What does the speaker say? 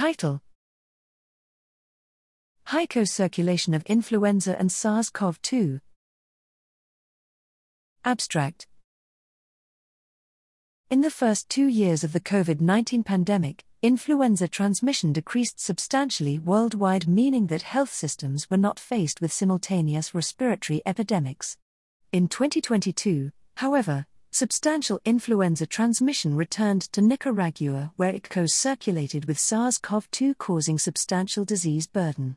Title High co circulation of influenza and SARS CoV 2. Abstract In the first two years of the COVID 19 pandemic, influenza transmission decreased substantially worldwide, meaning that health systems were not faced with simultaneous respiratory epidemics. In 2022, however, substantial influenza transmission returned to Nicaragua, where it co circulated with SARS CoV 2, causing substantial disease burden.